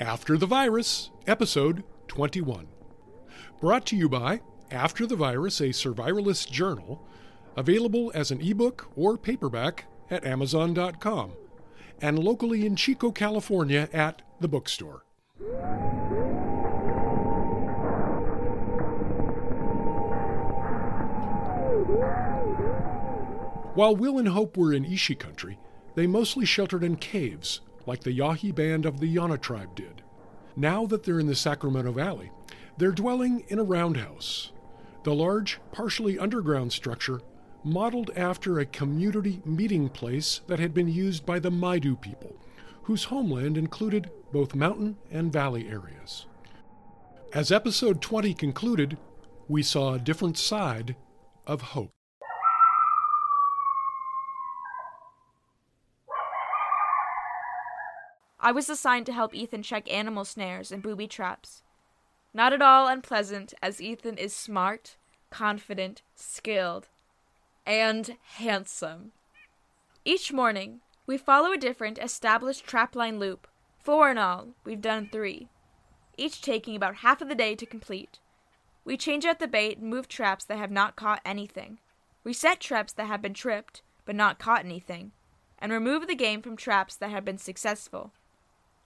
After the Virus, Episode 21. Brought to you by After the Virus, a survivalist journal, available as an ebook or paperback at Amazon.com, and locally in Chico, California at the bookstore. While Will and Hope were in Ishi country, they mostly sheltered in caves, like the Yahi band of the Yana tribe did. Now that they're in the Sacramento Valley, they're dwelling in a roundhouse, the large, partially underground structure modeled after a community meeting place that had been used by the Maidu people, whose homeland included both mountain and valley areas. As episode 20 concluded, we saw a different side of hope. I was assigned to help Ethan check animal snares and booby traps. Not at all unpleasant, as Ethan is smart, confident, skilled, and handsome. Each morning, we follow a different established trapline loop. Four in all, we've done three, each taking about half of the day to complete. We change out the bait and move traps that have not caught anything. We set traps that have been tripped, but not caught anything, and remove the game from traps that have been successful.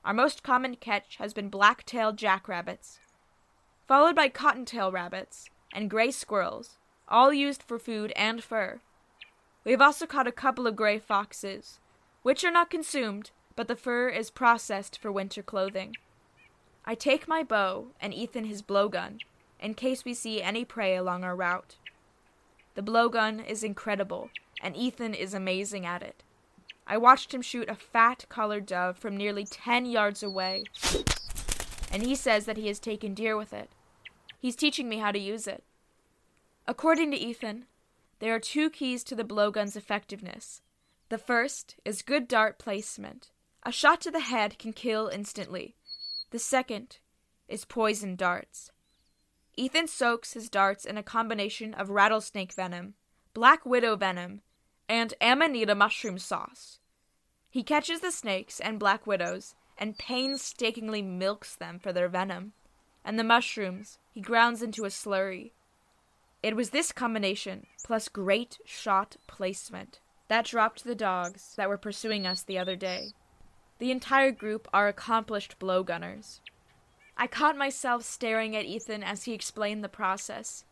Our most common catch has been black tailed jackrabbits, followed by cottontail rabbits and gray squirrels, all used for food and fur. We have also caught a couple of gray foxes, which are not consumed, but the fur is processed for winter clothing. I take my bow and Ethan his blowgun in case we see any prey along our route. The blowgun is incredible, and Ethan is amazing at it. I watched him shoot a fat collared dove from nearly ten yards away, and he says that he has taken deer with it. He's teaching me how to use it. According to Ethan, there are two keys to the blowgun's effectiveness. The first is good dart placement. A shot to the head can kill instantly. The second is poison darts. Ethan soaks his darts in a combination of rattlesnake venom, black widow venom, and amanita mushroom sauce. He catches the snakes and black widows and painstakingly milks them for their venom, and the mushrooms he grounds into a slurry. It was this combination, plus great shot placement, that dropped the dogs that were pursuing us the other day. The entire group are accomplished blowgunners. I caught myself staring at Ethan as he explained the process.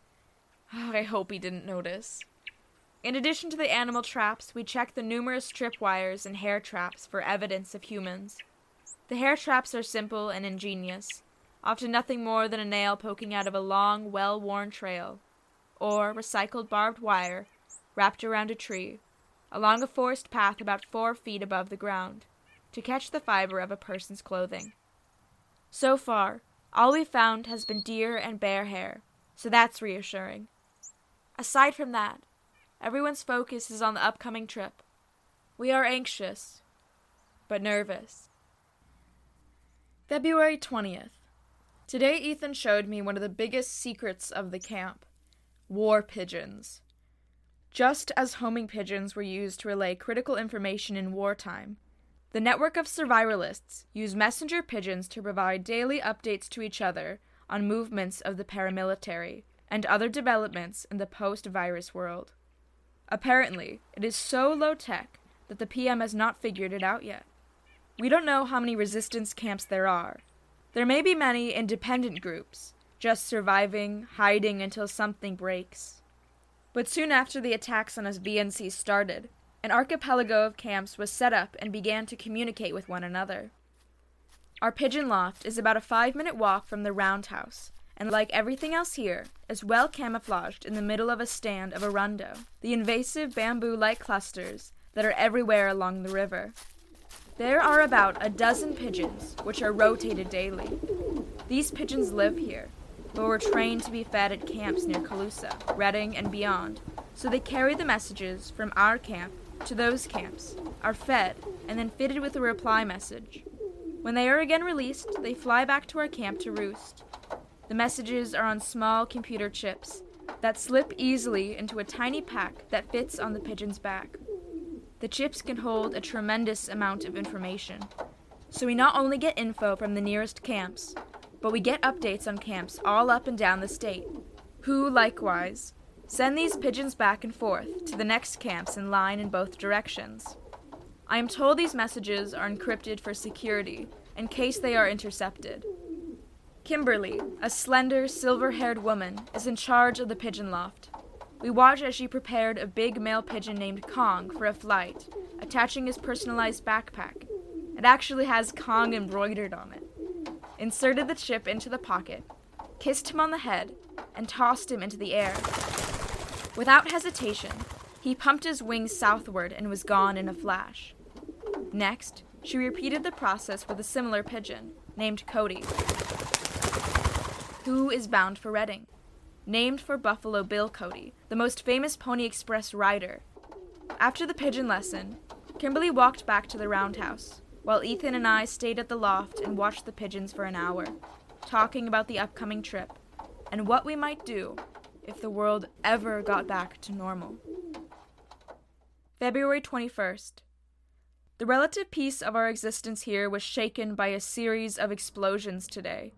Oh, I hope he didn't notice. In addition to the animal traps, we check the numerous tripwires and hair traps for evidence of humans. The hair traps are simple and ingenious, often nothing more than a nail poking out of a long, well worn trail or recycled barbed wire wrapped around a tree, along a forest path about four feet above the ground, to catch the fiber of a person's clothing. So far, all we've found has been deer and bear hair, so that's reassuring. Aside from that, everyone's focus is on the upcoming trip. We are anxious, but nervous. February 20th. Today, Ethan showed me one of the biggest secrets of the camp war pigeons. Just as homing pigeons were used to relay critical information in wartime, the network of survivalists use messenger pigeons to provide daily updates to each other on movements of the paramilitary and other developments in the post virus world. Apparently, it is so low tech that the PM has not figured it out yet. We don't know how many resistance camps there are. There may be many independent groups, just surviving, hiding until something breaks. But soon after the attacks on us VNC started, an archipelago of camps was set up and began to communicate with one another. Our pigeon loft is about a five minute walk from the roundhouse, and like everything else here, is well camouflaged in the middle of a stand of arundo, the invasive bamboo like clusters that are everywhere along the river. There are about a dozen pigeons, which are rotated daily. These pigeons live here, but were trained to be fed at camps near Colusa, Redding, and beyond, so they carry the messages from our camp to those camps, are fed, and then fitted with a reply message. When they are again released, they fly back to our camp to roost. The messages are on small computer chips that slip easily into a tiny pack that fits on the pigeon's back. The chips can hold a tremendous amount of information. So we not only get info from the nearest camps, but we get updates on camps all up and down the state, who, likewise, send these pigeons back and forth to the next camps in line in both directions. I am told these messages are encrypted for security in case they are intercepted. Kimberly, a slender, silver haired woman, is in charge of the pigeon loft. We watch as she prepared a big male pigeon named Kong for a flight, attaching his personalized backpack. It actually has Kong embroidered on it. Inserted the chip into the pocket, kissed him on the head, and tossed him into the air. Without hesitation, he pumped his wings southward and was gone in a flash. Next, she repeated the process with a similar pigeon, named Cody, who is bound for Redding, named for Buffalo Bill Cody, the most famous Pony Express rider. After the pigeon lesson, Kimberly walked back to the roundhouse, while Ethan and I stayed at the loft and watched the pigeons for an hour, talking about the upcoming trip and what we might do if the world ever got back to normal. February 21st. The relative peace of our existence here was shaken by a series of explosions today.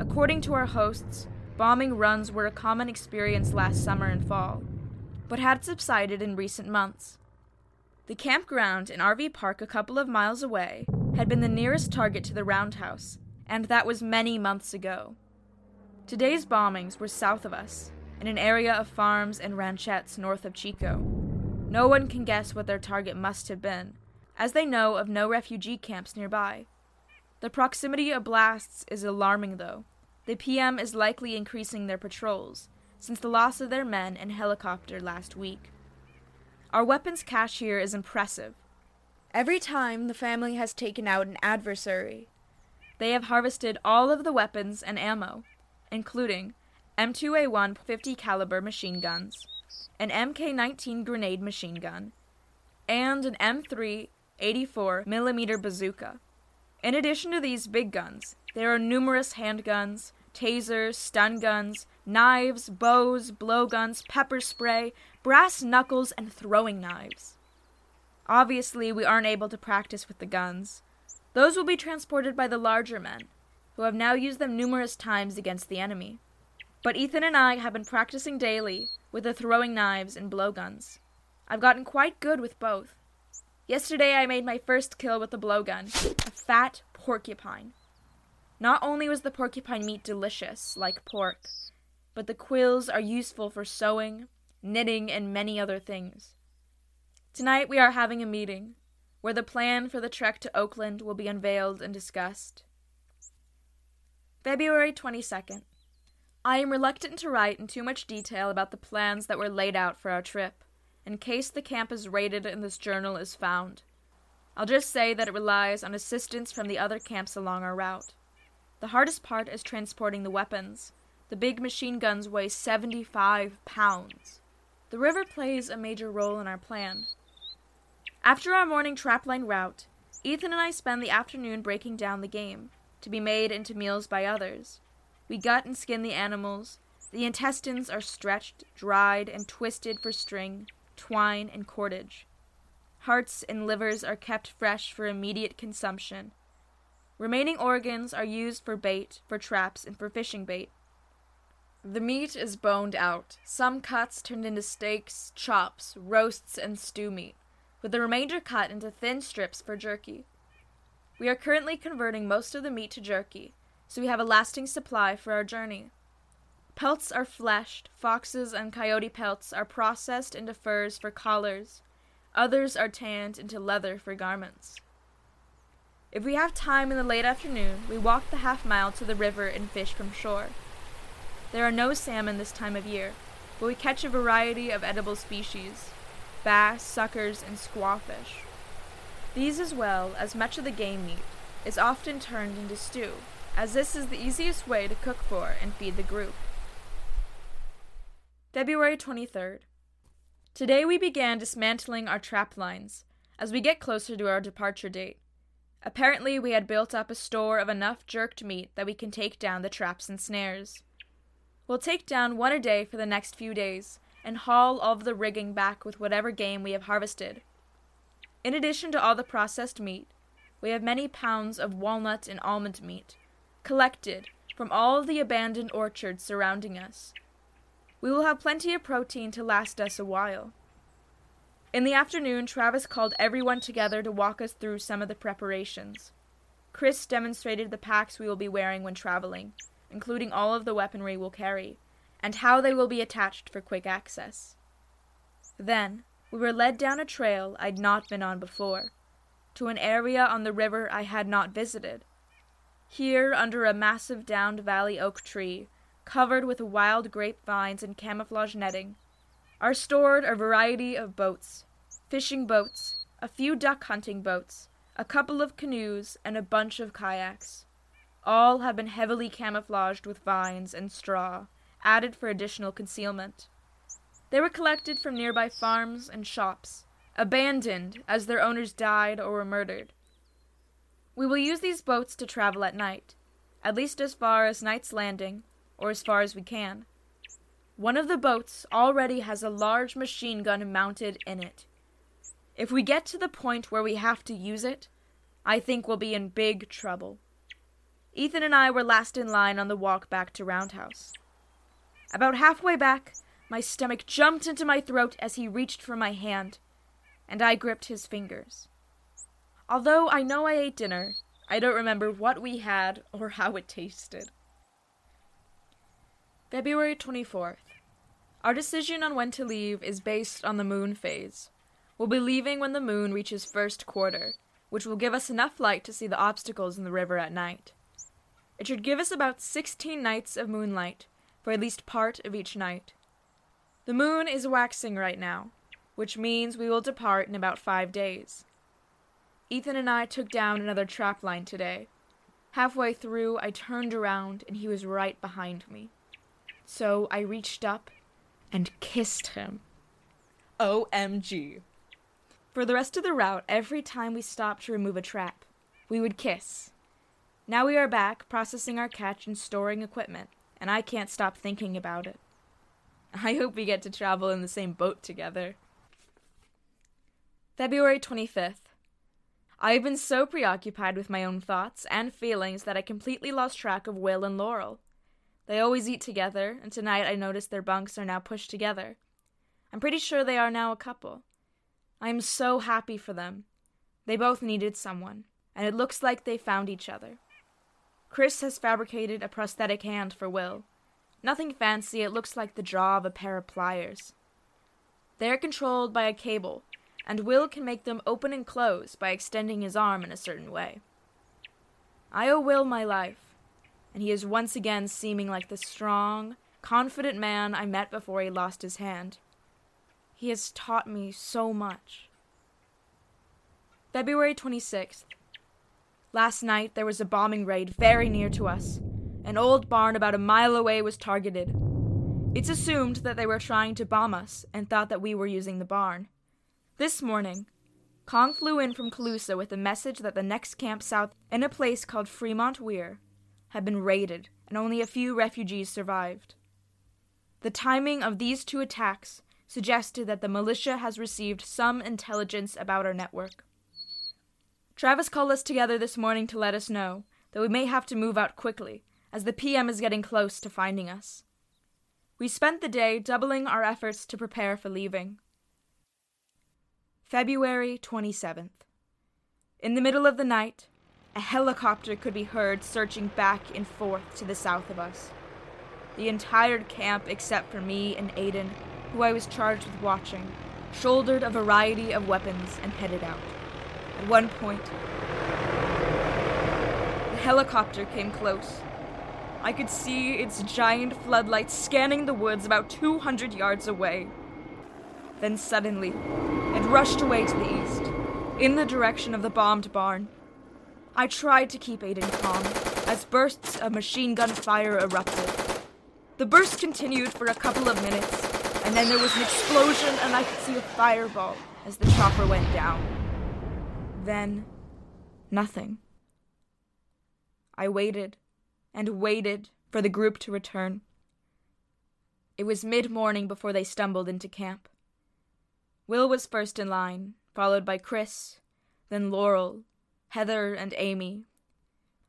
According to our hosts, bombing runs were a common experience last summer and fall, but had subsided in recent months. The campground in RV Park a couple of miles away had been the nearest target to the roundhouse, and that was many months ago. Today's bombings were south of us, in an area of farms and ranchettes north of Chico. No one can guess what their target must have been, as they know of no refugee camps nearby. The proximity of blasts is alarming, though. The PM is likely increasing their patrols, since the loss of their men and helicopter last week. Our weapons cache here is impressive. Every time the family has taken out an adversary, they have harvested all of the weapons and ammo, including M2A1 50 caliber machine guns, an MK19 grenade machine gun, and an M3 84 millimeter bazooka. In addition to these big guns, there are numerous handguns, tasers, stun guns, knives, bows, blowguns, pepper spray, brass knuckles, and throwing knives. Obviously, we aren't able to practice with the guns. Those will be transported by the larger men, who have now used them numerous times against the enemy. But Ethan and I have been practicing daily with the throwing knives and blowguns. I've gotten quite good with both. Yesterday I made my first kill with the blowgun, a fat porcupine. Not only was the porcupine meat delicious, like pork, but the quills are useful for sewing, knitting, and many other things. Tonight we are having a meeting where the plan for the trek to Oakland will be unveiled and discussed. February 22nd. I am reluctant to write in too much detail about the plans that were laid out for our trip, in case the camp is raided and this journal is found. I'll just say that it relies on assistance from the other camps along our route. The hardest part is transporting the weapons. The big machine guns weigh 75 pounds. The river plays a major role in our plan. After our morning trapline route, Ethan and I spend the afternoon breaking down the game, to be made into meals by others. We gut and skin the animals. The intestines are stretched, dried, and twisted for string, twine, and cordage. Hearts and livers are kept fresh for immediate consumption. Remaining organs are used for bait, for traps, and for fishing bait. The meat is boned out, some cuts turned into steaks, chops, roasts, and stew meat, with the remainder cut into thin strips for jerky. We are currently converting most of the meat to jerky, so we have a lasting supply for our journey. Pelts are fleshed, foxes and coyote pelts are processed into furs for collars, others are tanned into leather for garments. If we have time in the late afternoon, we walk the half mile to the river and fish from shore. There are no salmon this time of year, but we catch a variety of edible species bass, suckers, and squawfish. These, as well as much of the game meat, is often turned into stew, as this is the easiest way to cook for and feed the group. February 23rd. Today we began dismantling our trap lines as we get closer to our departure date. Apparently, we had built up a store of enough jerked meat that we can take down the traps and snares. We'll take down one a day for the next few days and haul all of the rigging back with whatever game we have harvested. In addition to all the processed meat, we have many pounds of walnut and almond meat, collected from all the abandoned orchards surrounding us. We will have plenty of protein to last us a while. In the afternoon, Travis called everyone together to walk us through some of the preparations. Chris demonstrated the packs we will be wearing when traveling, including all of the weaponry we'll carry, and how they will be attached for quick access. Then, we were led down a trail I'd not been on before, to an area on the river I had not visited. Here, under a massive downed valley oak tree, covered with wild grapevines and camouflage netting, are stored a variety of boats fishing boats, a few duck hunting boats, a couple of canoes, and a bunch of kayaks. All have been heavily camouflaged with vines and straw, added for additional concealment. They were collected from nearby farms and shops, abandoned as their owners died or were murdered. We will use these boats to travel at night, at least as far as Knight's Landing, or as far as we can. One of the boats already has a large machine gun mounted in it. If we get to the point where we have to use it, I think we'll be in big trouble. Ethan and I were last in line on the walk back to Roundhouse. About halfway back, my stomach jumped into my throat as he reached for my hand, and I gripped his fingers. Although I know I ate dinner, I don't remember what we had or how it tasted. February 24th. Our decision on when to leave is based on the moon phase. We'll be leaving when the moon reaches first quarter, which will give us enough light to see the obstacles in the river at night. It should give us about 16 nights of moonlight, for at least part of each night. The moon is waxing right now, which means we will depart in about five days. Ethan and I took down another trap line today. Halfway through, I turned around and he was right behind me. So I reached up and kissed him. OMG. For the rest of the route, every time we stopped to remove a trap, we would kiss. Now we are back, processing our catch and storing equipment, and I can't stop thinking about it. I hope we get to travel in the same boat together. February 25th. I have been so preoccupied with my own thoughts and feelings that I completely lost track of Will and Laurel. They always eat together, and tonight I noticed their bunks are now pushed together. I'm pretty sure they are now a couple. I am so happy for them. They both needed someone, and it looks like they found each other. Chris has fabricated a prosthetic hand for Will. Nothing fancy, it looks like the jaw of a pair of pliers. They are controlled by a cable, and Will can make them open and close by extending his arm in a certain way. I owe Will my life, and he is once again seeming like the strong, confident man I met before he lost his hand. He has taught me so much. February 26th. Last night there was a bombing raid very near to us. An old barn about a mile away was targeted. It's assumed that they were trying to bomb us and thought that we were using the barn. This morning, Kong flew in from Colusa with a message that the next camp south, in a place called Fremont Weir, had been raided and only a few refugees survived. The timing of these two attacks suggested that the militia has received some intelligence about our network. Travis called us together this morning to let us know that we may have to move out quickly, as the PM is getting close to finding us. We spent the day doubling our efforts to prepare for leaving. February 27th. In the middle of the night, a helicopter could be heard searching back and forth to the south of us. The entire camp, except for me and Aiden, who I was charged with watching, shouldered a variety of weapons and headed out. At one point, the helicopter came close. I could see its giant floodlights scanning the woods about 200 yards away. Then suddenly, it rushed away to the east, in the direction of the bombed barn. I tried to keep Aiden calm as bursts of machine gun fire erupted. The burst continued for a couple of minutes, and then there was an explosion, and I could see a fireball as the chopper went down. Then, nothing. I waited and waited for the group to return. It was mid morning before they stumbled into camp. Will was first in line, followed by Chris, then Laurel, Heather and Amy.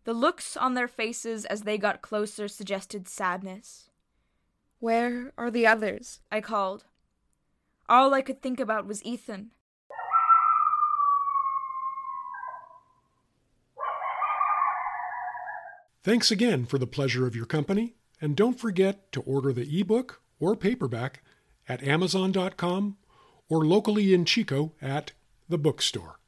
The looks on their faces as they got closer suggested sadness. Where are the others? I called. All I could think about was Ethan. Thanks again for the pleasure of your company, and don't forget to order the ebook or paperback at Amazon.com or locally in Chico at the bookstore.